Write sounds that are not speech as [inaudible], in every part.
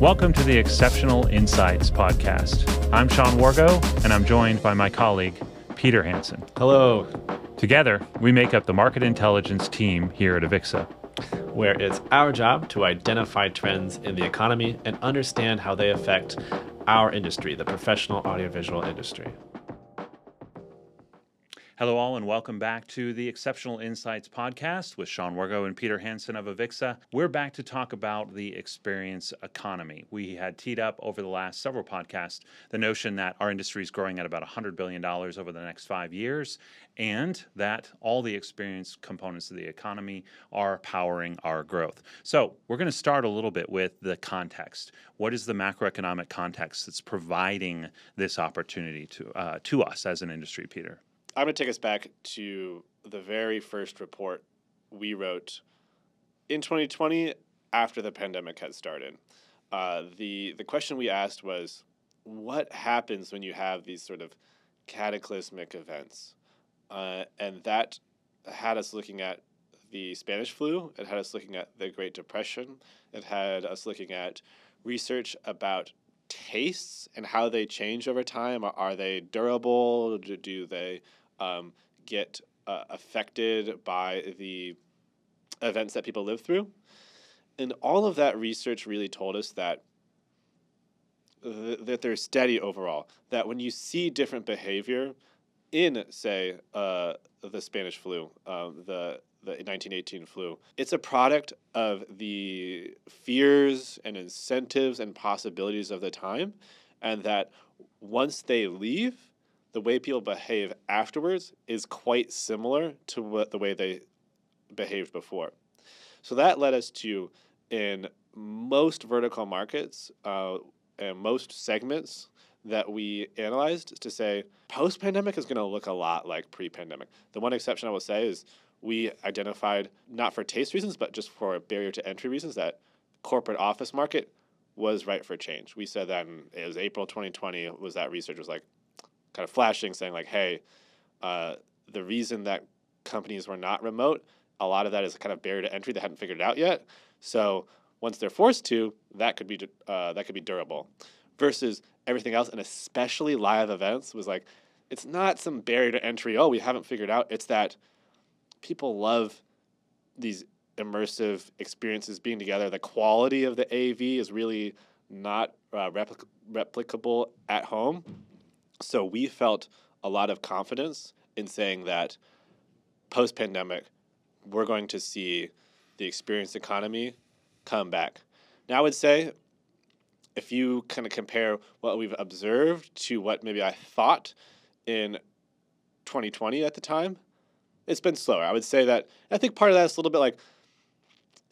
Welcome to the Xceptional Insights Podcast. I'm Sean Wargo, and I'm joined by my colleague, Peter Hansen. Hello. Together, we make up the market intelligence team here at Avixa, where it's our job to identify trends in the economy and understand how they affect our industry, the professional audiovisual industry. Hello, all, and welcome back to the Xceptional Insights podcast with Sean Wargo and Peter Hansen of Avixa. We're back to talk about the experience economy. We had teed up over the last several podcasts the notion that our industry is growing at about $100 billion over the next five years, and that all the experience components of the economy are powering our growth. So, we're going to start a little bit with the context. What is the macroeconomic context that's providing this opportunity to, uh, to us as an industry, Peter? I'm going to take us back to the very first report we wrote in 2020 after the pandemic had started. Uh, the the question we asked was, what happens when you have these sort of cataclysmic events? Uh, and that had us looking at the Spanish flu. It had us looking at the Great Depression. It had us looking at research about tastes and how they change over time. Are they durable? Do they um, get uh, affected by the events that people live through. And all of that research really told us that th- that they're steady overall. That when you see different behavior in, say, uh, the Spanish flu, uh, the the 1918 flu, it's a product of the fears and incentives and possibilities of the time, and that once they leave, the way people behave afterwards is quite similar to what the way they behaved before. So that led us to, in most vertical markets uh, and most segments that we analyzed, to say post pandemic is going to look a lot like pre pandemic. The one exception I will say is we identified, not for taste reasons, but just for barrier to entry reasons, that corporate office market was right for change. We said that in, it was April 2020 was that research was like kind of flashing, saying like, "Hey, uh, the reason that companies were not remote, a lot of that is kind of barrier to entry. They hadn't figured it out yet. So once they're forced to, that could be uh, that could be durable. Versus everything else, and especially live events, was like, it's not some barrier to entry. Oh, we haven't figured out. It's that people love these immersive experiences being together. The quality of the AV is really not uh, replic- replicable at home. So we felt a lot of confidence in saying that post pandemic, we're going to see the experience economy come back. Now, I would say if you kind of compare what we've observed to what maybe I thought in 2020 at the time, it's been slower. I would say that I think part of that is a little bit like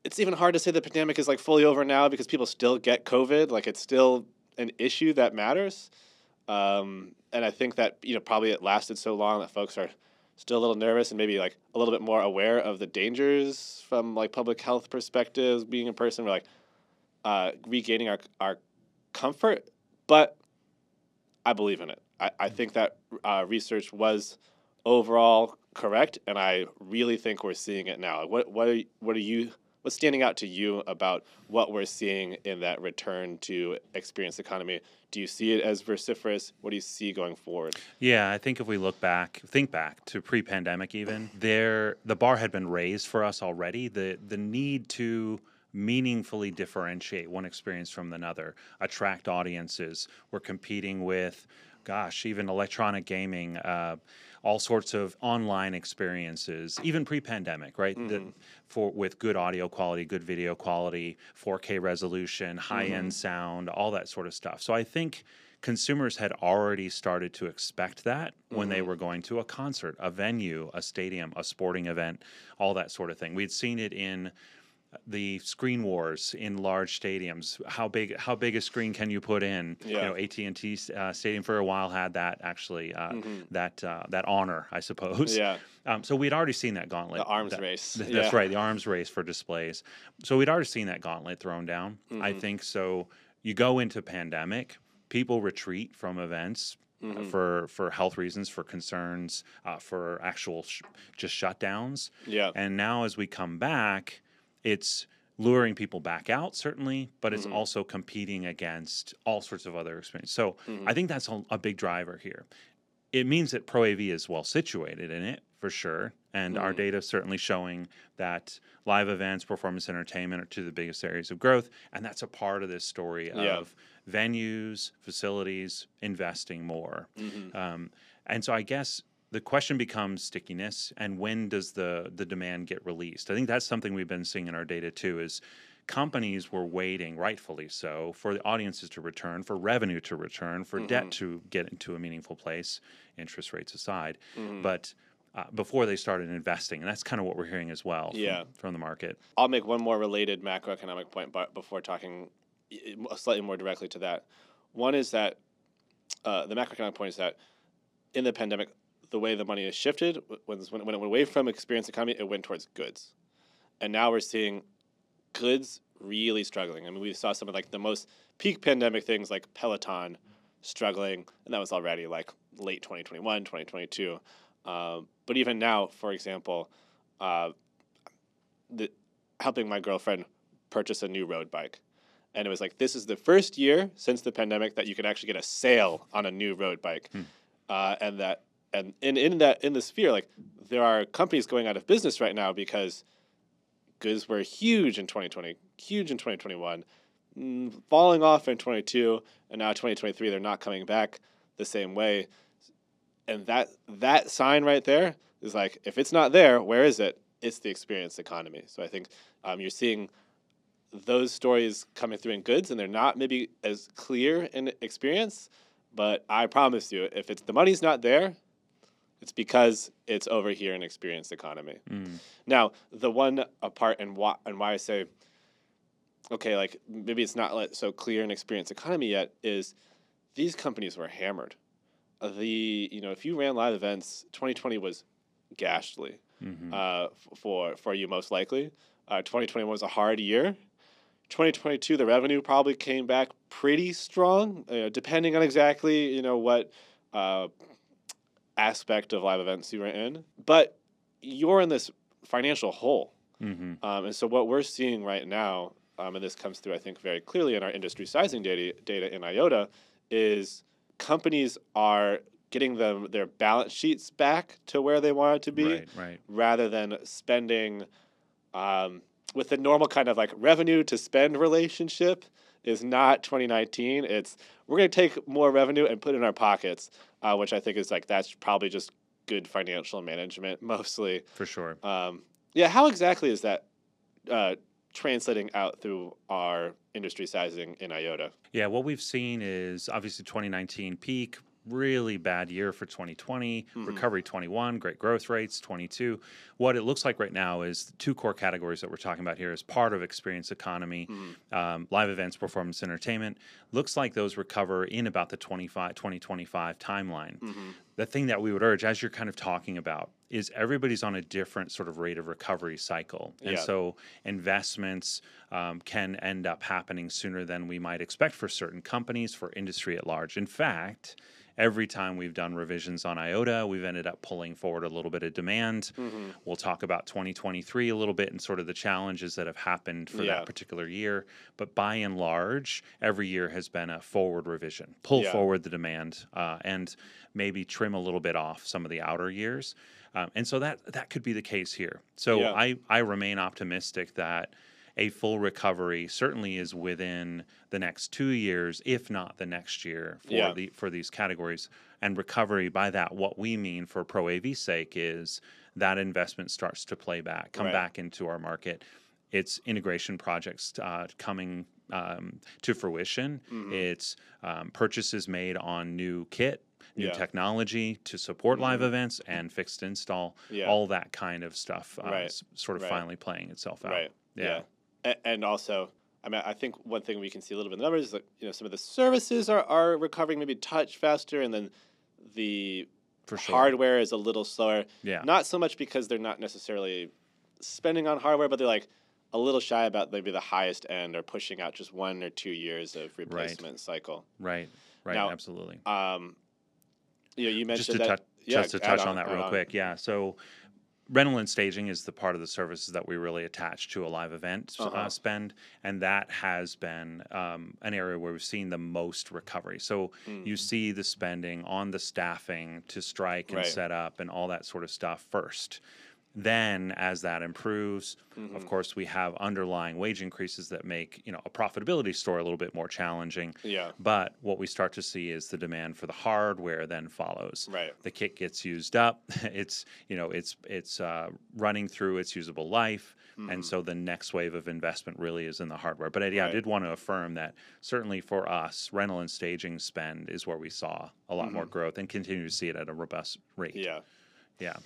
it's even hard to say the pandemic is like fully over now because people still get COVID. Like it's still an issue that matters. Um, and I think that you know probably it lasted so long that folks are still a little nervous and maybe like a little bit more aware of the dangers from like public health perspectives. Being in person, we're like uh, regaining our our comfort, but I believe in it. I, I think that uh, research was overall correct, and I really think we're seeing it now. What what are, what are you what's standing out to you about what we're seeing in that return to experience economy? Do you see it as vociferous? What do you see going forward? Yeah, I think if we look back, think back to pre-pandemic, even there, the bar had been raised for us already. The the need to meaningfully differentiate one experience from another, attract audiences. We're competing with, gosh, even electronic gaming. Uh, all sorts of online experiences, even pre-pandemic, right? Mm-hmm. The, for with good audio quality, good video quality, 4K resolution, high-end mm-hmm. sound, all that sort of stuff. So I think consumers had already started to expect that when mm-hmm. they were going to a concert, a venue, a stadium, a sporting event, all that sort of thing. We'd seen it in the screen wars in large stadiums. How big how big a screen can you put in? Yeah. You know, AT and T uh, Stadium for a while had that actually uh, mm-hmm. that uh, that honor, I suppose. Yeah. Um, so we'd already seen that gauntlet. The arms that, race. Th- [laughs] that's right, the arms race for displays. So we'd already seen that gauntlet thrown down. Mm-hmm. I think so. You go into pandemic, people retreat from events. Mm-hmm. for for health reasons, for concerns, uh, for actual sh- just shutdowns. Yeah. And now as we come back, it's luring people back out certainly, but it's Mhm. also competing against all sorts of other experiences. So Mhm. I think that's a, a big driver here. It means that Pro AV is well situated in it for sure, and our Mhm. data is certainly showing that live events, performance entertainment are two of the biggest areas of growth, and that's a part of this story Yeah. of venues, facilities investing more. Mhm. Um, and so I guess the question becomes stickiness and when does the the demand get released? I think that's something we've been seeing in our data too is companies were waiting, rightfully so, for the audiences to return, for revenue to return, for Mhm. debt to get into a meaningful place, interest rates aside. Mhm. But uh, before they started investing, and that's kind of what we're hearing as well from, Yeah. from the market. I'll make one more related macroeconomic point but before talking slightly more directly to that. One is that uh, the macroeconomic point is that in the pandemic, the way the money has shifted, when, when it went away from experience economy, it went towards goods. And now we're seeing goods really struggling. I mean, we saw some of like the most peak pandemic things like Peloton struggling, and that was already like late 2021, 2022. Um, but even now, for example, uh, the, helping my girlfriend purchase a new road bike. And it was like, this is the first year since the pandemic that you could actually get a sale on a new road bike. Hmm. Uh, and that, and in, in that, in the sphere, like there are companies going out of business right now because goods were huge in 2020, huge in 2021, mm, falling off in 22, and now 2023, they're not coming back the same way. And that, that sign right there is like, if it's not there, where is it? It's the experience economy. So I think um, you're seeing those stories coming through in goods, and they're not maybe as clear in experience. But I promise you, if it's the money's not there, it's because it's over here in experience economy. Mm. Now, the one apart and why and why I say, okay, like maybe it's not like so clear in experience economy yet is these companies were hammered. The you know if you ran live events, 2020 was ghastly Mhm. uh, for for you most likely. Uh, 2021 was a hard year. 2022, the revenue probably came back pretty strong, uh, depending on exactly you know what uh, aspect of live events you were in. But you're in this financial hole, Mhm. um, and so what we're seeing right now, um, and this comes through I think very clearly in our industry sizing data data in IOTA, is companies are getting them their balance sheets back to where they want it to be Right, right. rather than spending um, with the normal kind of like revenue to spend relationship is not 2019 it's we're going to take more revenue and put it in our pockets uh, which i think is like that's probably just good financial management [laughs] mostly For sure. um, yeah how exactly is that uh, translating out through our industry sizing in IOTA Yeah, what we've seen is obviously 2019 peak, really bad year for 2020, Mhm. recovery 21, great growth rates 22. What it looks like right now is two core categories that we're talking about here is part of experience economy, Mhm. um, live events, performance entertainment. Looks like those recover in about the 25, 2025 timeline. Mhm. The thing that we would urge, as you're kind of talking about, is everybody's on a different sort of rate of recovery cycle. And Yeah. so investments um, can end up happening sooner than we might expect for certain companies, for industry at large. In fact, every time we've done revisions on IOTA, we've ended up pulling forward a little bit of demand. Mhm. We'll talk about 2023 a little bit and sort of the challenges that have happened for Yeah. that particular year. But by and large, every year has been a forward revision, pull Yeah. forward the demand, uh, and maybe trim a little bit off some of the outer years. Um, and so that that could be the case here. So Yeah. I I remain optimistic that a full recovery certainly is within the next two years, if not the next year, for Yeah. the for these categories. And recovery by that, what we mean for Pro AV sake is that investment starts to play back, come Right. back into our market. It's integration projects uh, coming um, to fruition. Mhm. It's um, purchases made on new kit, new Yeah. technology to support live Mhm. events and fixed install, yeah all that kind of stuff, uh, Right. sort of Right. finally playing itself out. Right. Yeah. Yeah. And also, I mean, I think one thing we can see a little bit in the numbers is that you know some of the services are, are recovering maybe a touch faster, and then the For sure. hardware is a little slower. Yeah. Not so much because they're not necessarily spending on hardware, but they're like a little shy about maybe the highest end or pushing out just one or two years of replacement cycle. Right. Right. Now, absolutely. Um, you know, you Just mentioned to, that. yeah, just to touch on, that add real quick. Yeah. So rental and staging is the part of the services that we really attach to a live event uh, Uh-huh. spend, and that has been um, an area where we've seen the most recovery. So you see the spending on the staffing to strike and Right. set up and all that sort of stuff first. Then, as that improves, of mm-hmm. course, we have underlying wage increases that make you know a profitability story a little bit more challenging. Yeah. But what we start to see is the demand for the hardware then follows. Right. The kit gets used up. [laughs] It's you know it's it's uh, running through its usable life, and mm-hmm. so the next wave of investment really is in the hardware. But yeah, I did want to affirm that certainly for us, rental and staging spend is where we saw a lot more mm-hmm. growth and continue to see it at a robust rate. Yeah. Yeah.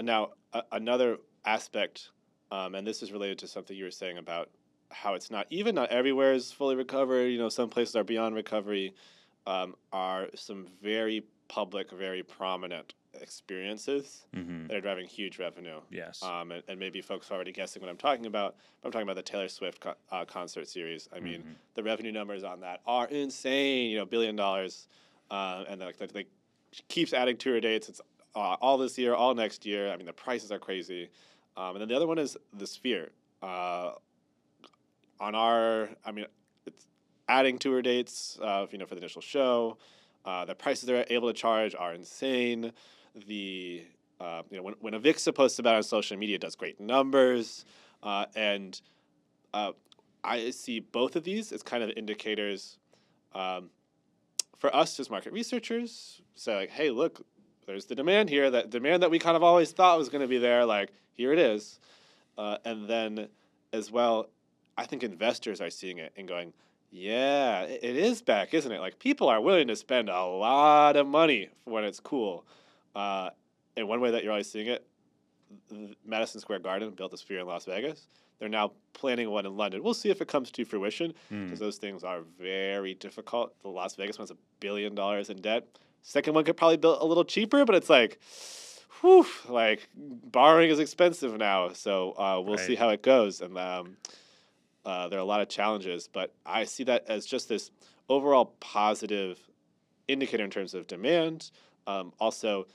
Now a another aspect, um, and this is related to something you were saying about how it's not even not everywhere is fully recovered. You know, some places are beyond recovery. Um, are some very public, very prominent experiences hmm that are driving huge revenue. Yes. Um, and, and maybe folks are already guessing what I'm talking about. But I'm talking about the Taylor Swift co- uh, concert series. I mean, Mm-hmm. the revenue numbers on that are insane. You know, billion dollars, uh, and like like she keeps adding tour dates. It's uh, all this year, all next year. I mean, the prices are crazy. Um, and then the other one is the Sphere. Uh, on our, I mean, it's adding tour dates. Uh, you know, for the initial show. Uh, the prices they're able to charge are insane. The uh, you know when when Avixa posts about it on social media, it does great numbers, uh, and I see both of these as kind of indicators um, for us as market researchers. Say like, hey, look, there's the demand here. That demand that we kind of always thought was going to be there. Like here it is, uh, and then as well, I think investors are seeing it and going, yeah, it is back, isn't it? Like people are willing to spend a lot of money when it's cool. Uh, and one way that you're always seeing it, Madison Square Garden built a sphere in Las Vegas. They're now planning one in London. We'll see if it comes to fruition Mm. because those things are very difficult. The Las Vegas one's a billion dollars in debt. Second one could probably build a little cheaper, but it's like, whew, like borrowing is expensive now. So uh, we'll see how it goes. And um, uh, there are a lot of challenges, but I see that as just this overall positive indicator in terms of demand. Um, also,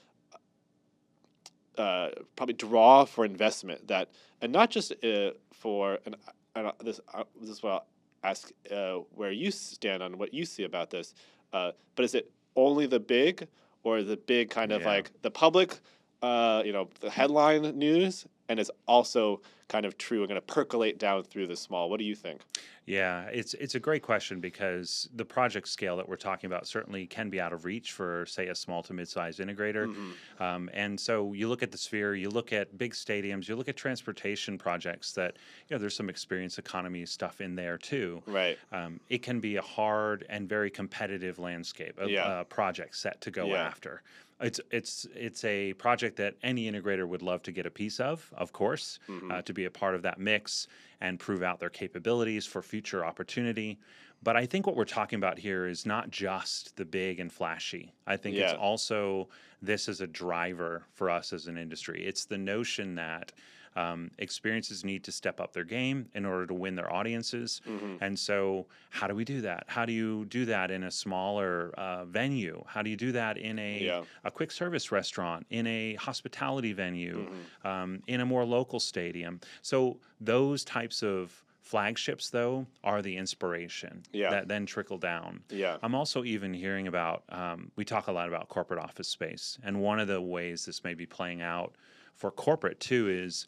uh, probably draw for investment that, and not just uh, for and, and uh, this. Uh, this is what I'll ask uh, where you stand on what you see about this. Uh, but is it only the big, or the big kind of Yeah. like the public? Uh, you know, the headline news, and it's also kind of true and going to percolate down through the small. What do you think? Yeah, it's it's a great question because the project scale that we're talking about certainly can be out of reach for, say, a small to mid-sized integrator. Mm-hmm. Um, and so you look at the sphere, you look at big stadiums, you look at transportation projects that you know there's some experience economy stuff in there too. Right. Um, it can be a hard and very competitive landscape of Yeah. uh, project set to go Yeah. after. It's it's it's a project that any integrator would love to get a piece of, of course, Mm-hmm. uh, to be a part of that mix and prove out their capabilities for future opportunity. But I think what we're talking about here is not just the big and flashy. I think it's also this is a driver for us as an industry. It's the notion that um, experiences need to step up their game in order to win their audiences. Mm-hmm. And so, how do we do that? How do you do that in a smaller uh, venue? How do you do that in a, Yeah. a quick service restaurant, in a hospitality venue, Mm-hmm. um, in a more local stadium? So, those types of flagships, though, are the inspiration Yeah. that then trickle down. Yeah. I'm also even hearing about, um, we talk a lot about corporate office space. And one of the ways this may be playing out for corporate too is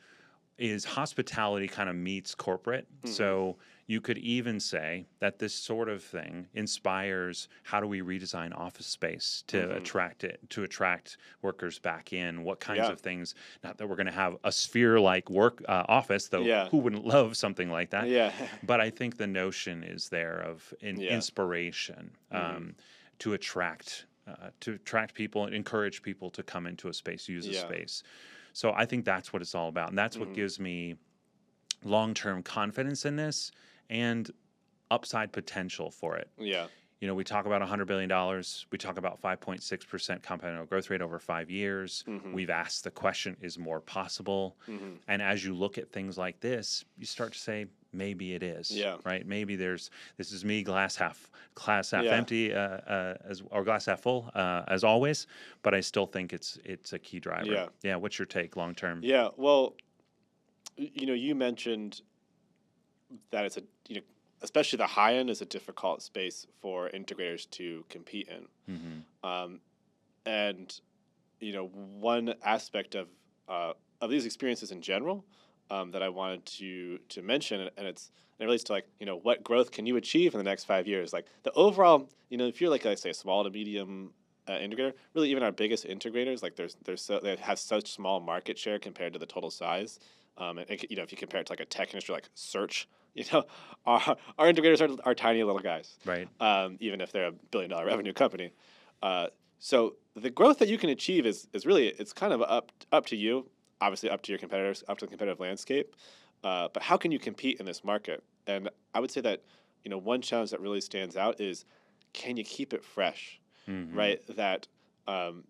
is hospitality kind of meets corporate. So you could even say that this sort of thing inspires how do we redesign office space to attract it to attract workers back in what kinds Yeah. of things not that we're going to have a sphere like work uh, office though Yeah. who wouldn't love something like that Yeah. [laughs] but I think the notion is there of in, Yeah. inspiration um, to attract uh, to attract people and encourage people to come into a space, use a space. So I think that's what it's all about, and that's what gives me long term confidence in this and upside potential for it. Yeah. you know, we talk about $100 billion. We talk about 5.6% compound annual growth rate over five years. Mhm. We've asked the question, is more possible? Mhm. And as you look at things like this, you start to say, maybe it is. Yeah. Right. Maybe there's, this is me, glass half, glass half Yeah. empty, uh, uh, as, or glass half full, uh, as always. But I still think it's, it's a key driver. Yeah. Yeah. What's your take long term? Yeah, well, you know, you mentioned that it's a you know, especially the high end is a difficult space for integrators to compete in. hmm Um, and you know, one aspect of uh, of these experiences in general um, that I wanted to to mention, and it's and it relates to like you know what growth can you achieve in the next five years? Like the overall, you know, if you're like I say a small to medium uh, integrator, really even our biggest integrators, like there's there's so they have such small market share compared to the total size. Um, and, and, you know, if you compare it to like a tech industry like search, [laughs] you know, our, our integrators are, are tiny little guys Right. um, even if they're a billion dollar revenue company. Uh, so the growth that you can achieve is, is really it's kind of up up to you, obviously up to your competitors, up to the competitive landscape. Uh, but how can you compete in this market? And I would say that you know one challenge that really stands out is can you keep it fresh, Mhm. right? That um,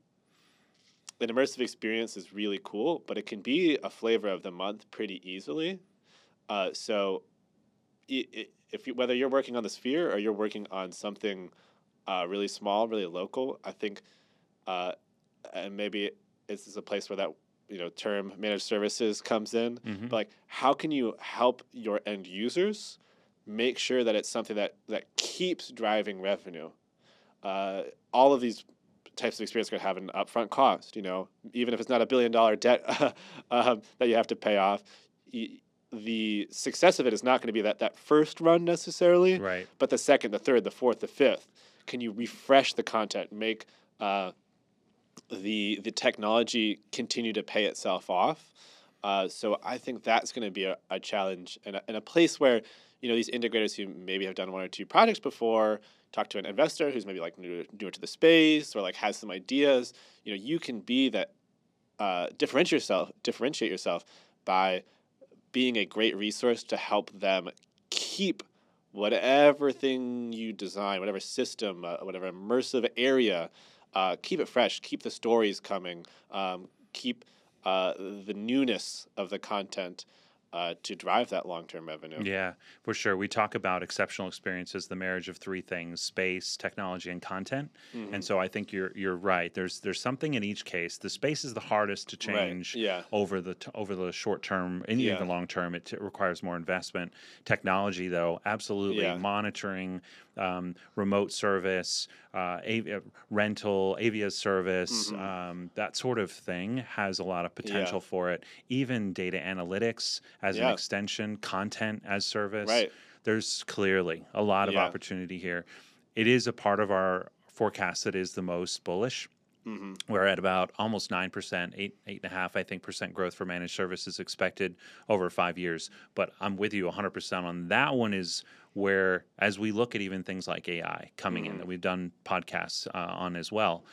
an immersive experience is really cool, but it can be a flavor of the month pretty easily. Uh, so, if you, whether you're working on the sphere or you're working on something uh, really small, really local, I think, uh, and maybe this is a place where that you know term managed services comes in. Mhm. But like, how can you help your end users make sure that it's something that that keeps driving revenue? Uh, all of these types of experience to have an upfront cost. You know, even if it's not a billion dollar debt [laughs] um, that you have to pay off, y- the success of it is not going to be that that first run necessarily, Right. but the second, the third, the fourth, the fifth. Can you refresh the content, make uh, the the technology continue to pay itself off? Uh, so I think that's going to be a, a challenge and a, and a place where you know these integrators who maybe have done one or two projects before talk to an investor who's maybe like new, newer to the space or like has some ideas. You know, you can be that uh, differentiate yourself differentiate yourself by being a great resource to help them keep whatever thing you design, whatever system, uh, whatever immersive area, uh, keep it fresh, keep the stories coming, um, keep uh, the newness of the content uh, to drive that long term revenue. Yeah, for sure. We talk about exceptional experiences, the marriage of three things: space, technology, and content. Mhm. And so I think you're you're right. There's there's something in each case. The space is the hardest to Right. change Yeah. over the t- over the short term and Yeah. even long term. It, t- requires more investment. Technology, though, absolutely Yeah. monitoring, um, remote service, uh, av- rental, Avia service, Mhm. um, that sort of thing has a lot of potential Yeah. for it. Even data analytics as an extension, content as service. Right. There's clearly a lot of Yeah. opportunity here. It is a part of our forecast that is the most bullish. hmm We're at about almost nine percent, eight eight and a half, I think, percent growth for managed services expected over five years. But I'm with you 100 percent on that one. Is where as we look at even things like AI coming in Mhm. that we've done podcasts uh, on as well.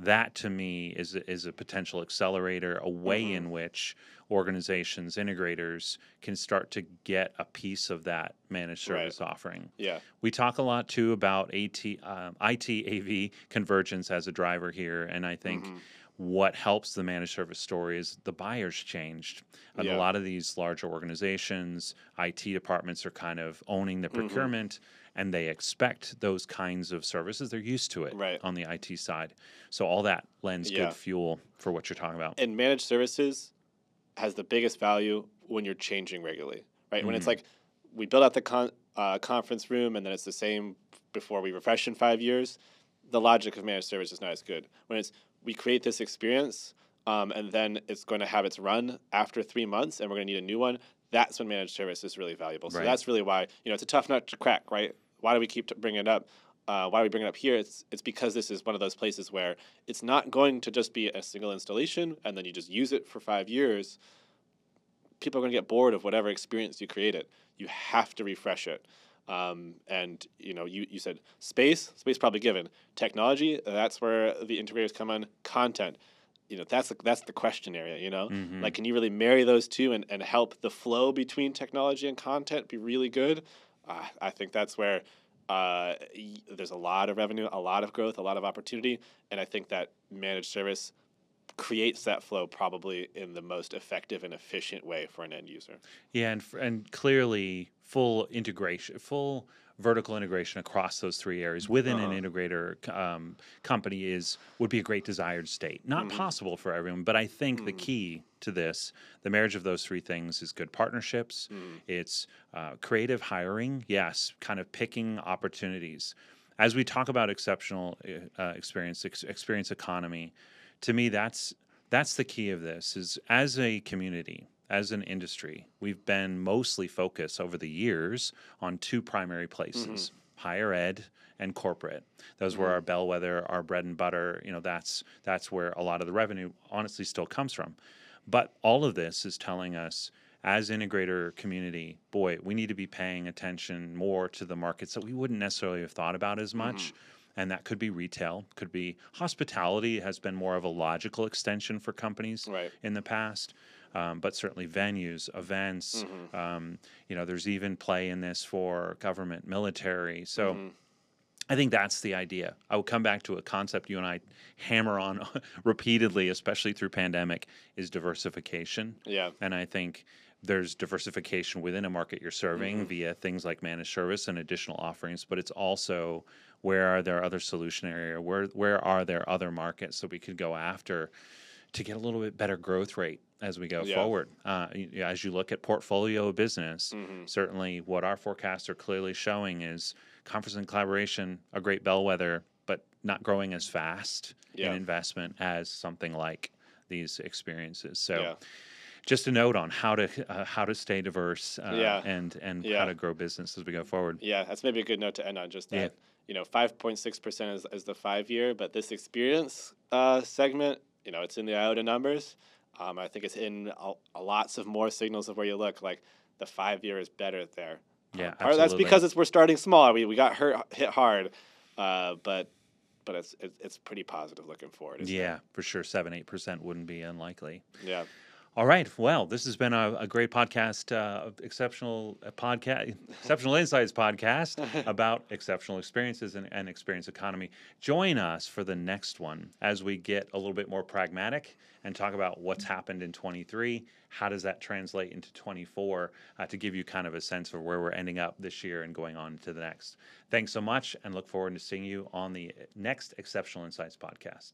That to me is a- is a potential accelerator, a way Mhm. in which organizations, integrators can start to get a piece of that managed Right. service offering. Yeah. We talk a lot too about AT, um, IT AV convergence as a driver here, and I think Mhm. What helps the managed service story is the buyers changed. And Yeah. a lot of these larger organizations, IT departments are kind of owning the Mhm. procurement, and they expect those kinds of services. They're used to it Right. on the IT side, so all that lends Yeah. good fuel for what you're talking about. and managed services has the biggest value when you're changing regularly, right? When it's Mhm. like we build out the con- uh, conference room and then it's the same before we refresh in five years, the logic of managed service is not as good. When it's we create this experience um, and then it's going to have its run after three months and we're going to need a new one, that's when managed service is really valuable. So Right. that's really why you know it's a tough nut to crack, right? Why do we keep bringing it up? Uh, why do we bring it up here? It's it's because this is one of those places where it's not going to just be a single installation and then you just use it for five years. People are going to get bored of whatever experience you created. You have to refresh it. Um, and you know, you, you said space, space probably given. Technology, that's where the integrators come in. Content, you know, that's the, that's the question area. You know, Mhm. like can you really marry those two and, and help the flow between technology and content be really good? Uh, I think that's where Uh, y- there's a lot of revenue, a lot of growth, a lot of opportunity, and I think that managed service creates that flow probably in the most effective and efficient way for an end user. Yeah, and and clearly full integration, full vertical integration across those three areas within an integrator um, company is would be a great desired state. Not possible for everyone, but I think the key to this, the marriage of those three things, is good partnerships. It's uh, creative hiring. Yes, kind of picking opportunities. As we talk about exceptional uh, uh, experience, ex- experience economy, to me that's that's the key of this. Is as a community, as an industry, we've been mostly focused over the years on two primary places mm-hmm. higher ed and corporate. Those were mm-hmm. our bellwether, our bread and butter. You know, that's that's where a lot of the revenue honestly still comes from. But all of this is telling us as integrator community, boy, we need to be paying attention more to the markets that we wouldn't necessarily have thought about as much. Mm-hmm. And that could be retail, could be hospitality has been more of a logical extension for companies Right. in the past. Um, but certainly venues, events, Mm-hmm. um, you know, there's even play in this for government, military. So Mm-hmm. I think that's the idea. I will come back to a concept you and I hammer on [laughs] repeatedly, especially through pandemic, is diversification. Yeah. And I think there's diversification within a market you're serving Mm-hmm. via things like managed service and additional offerings, but it's also where are there other solution area? Where where are there other markets that we could go after to get a little bit better growth rate as we go Yeah. forward? Uh, as you look at portfolio of business, Mm-hmm. certainly what our forecasts are clearly showing is conference and collaboration, a great bellwether, but not growing as fast Yeah. in investment as something like these experiences. So Yeah. just a note on how to uh, how to stay diverse uh, and and how to grow business as we go forward. Yeah, that's maybe a good note to end on. Just that. You know, five point six percent is is the five year, but this experience uh, segment, you know, it's in the IOTA numbers. Um, I think it's in a, a lots of more signals of where you look. Like the five year is better there. Yeah, Um, of that's because it's we're starting small. We we got hurt hit hard, uh, but but it's it's pretty positive looking forward. isn't it? Yeah, for sure, seven eight percent wouldn't be unlikely. yeah. All right. Well, this has been a, a great podcast, uh, exceptional uh, podcast, [laughs] exceptional insights podcast [laughs] about exceptional experiences and, and experience economy. Join us for the next one as we get a little bit more pragmatic and talk about what's happened in 23. How does that translate into 24 uh, to give you kind of a sense of where we're ending up this year and going on to the next. Thanks so much and look forward to seeing you on the next Xceptional Insights podcast.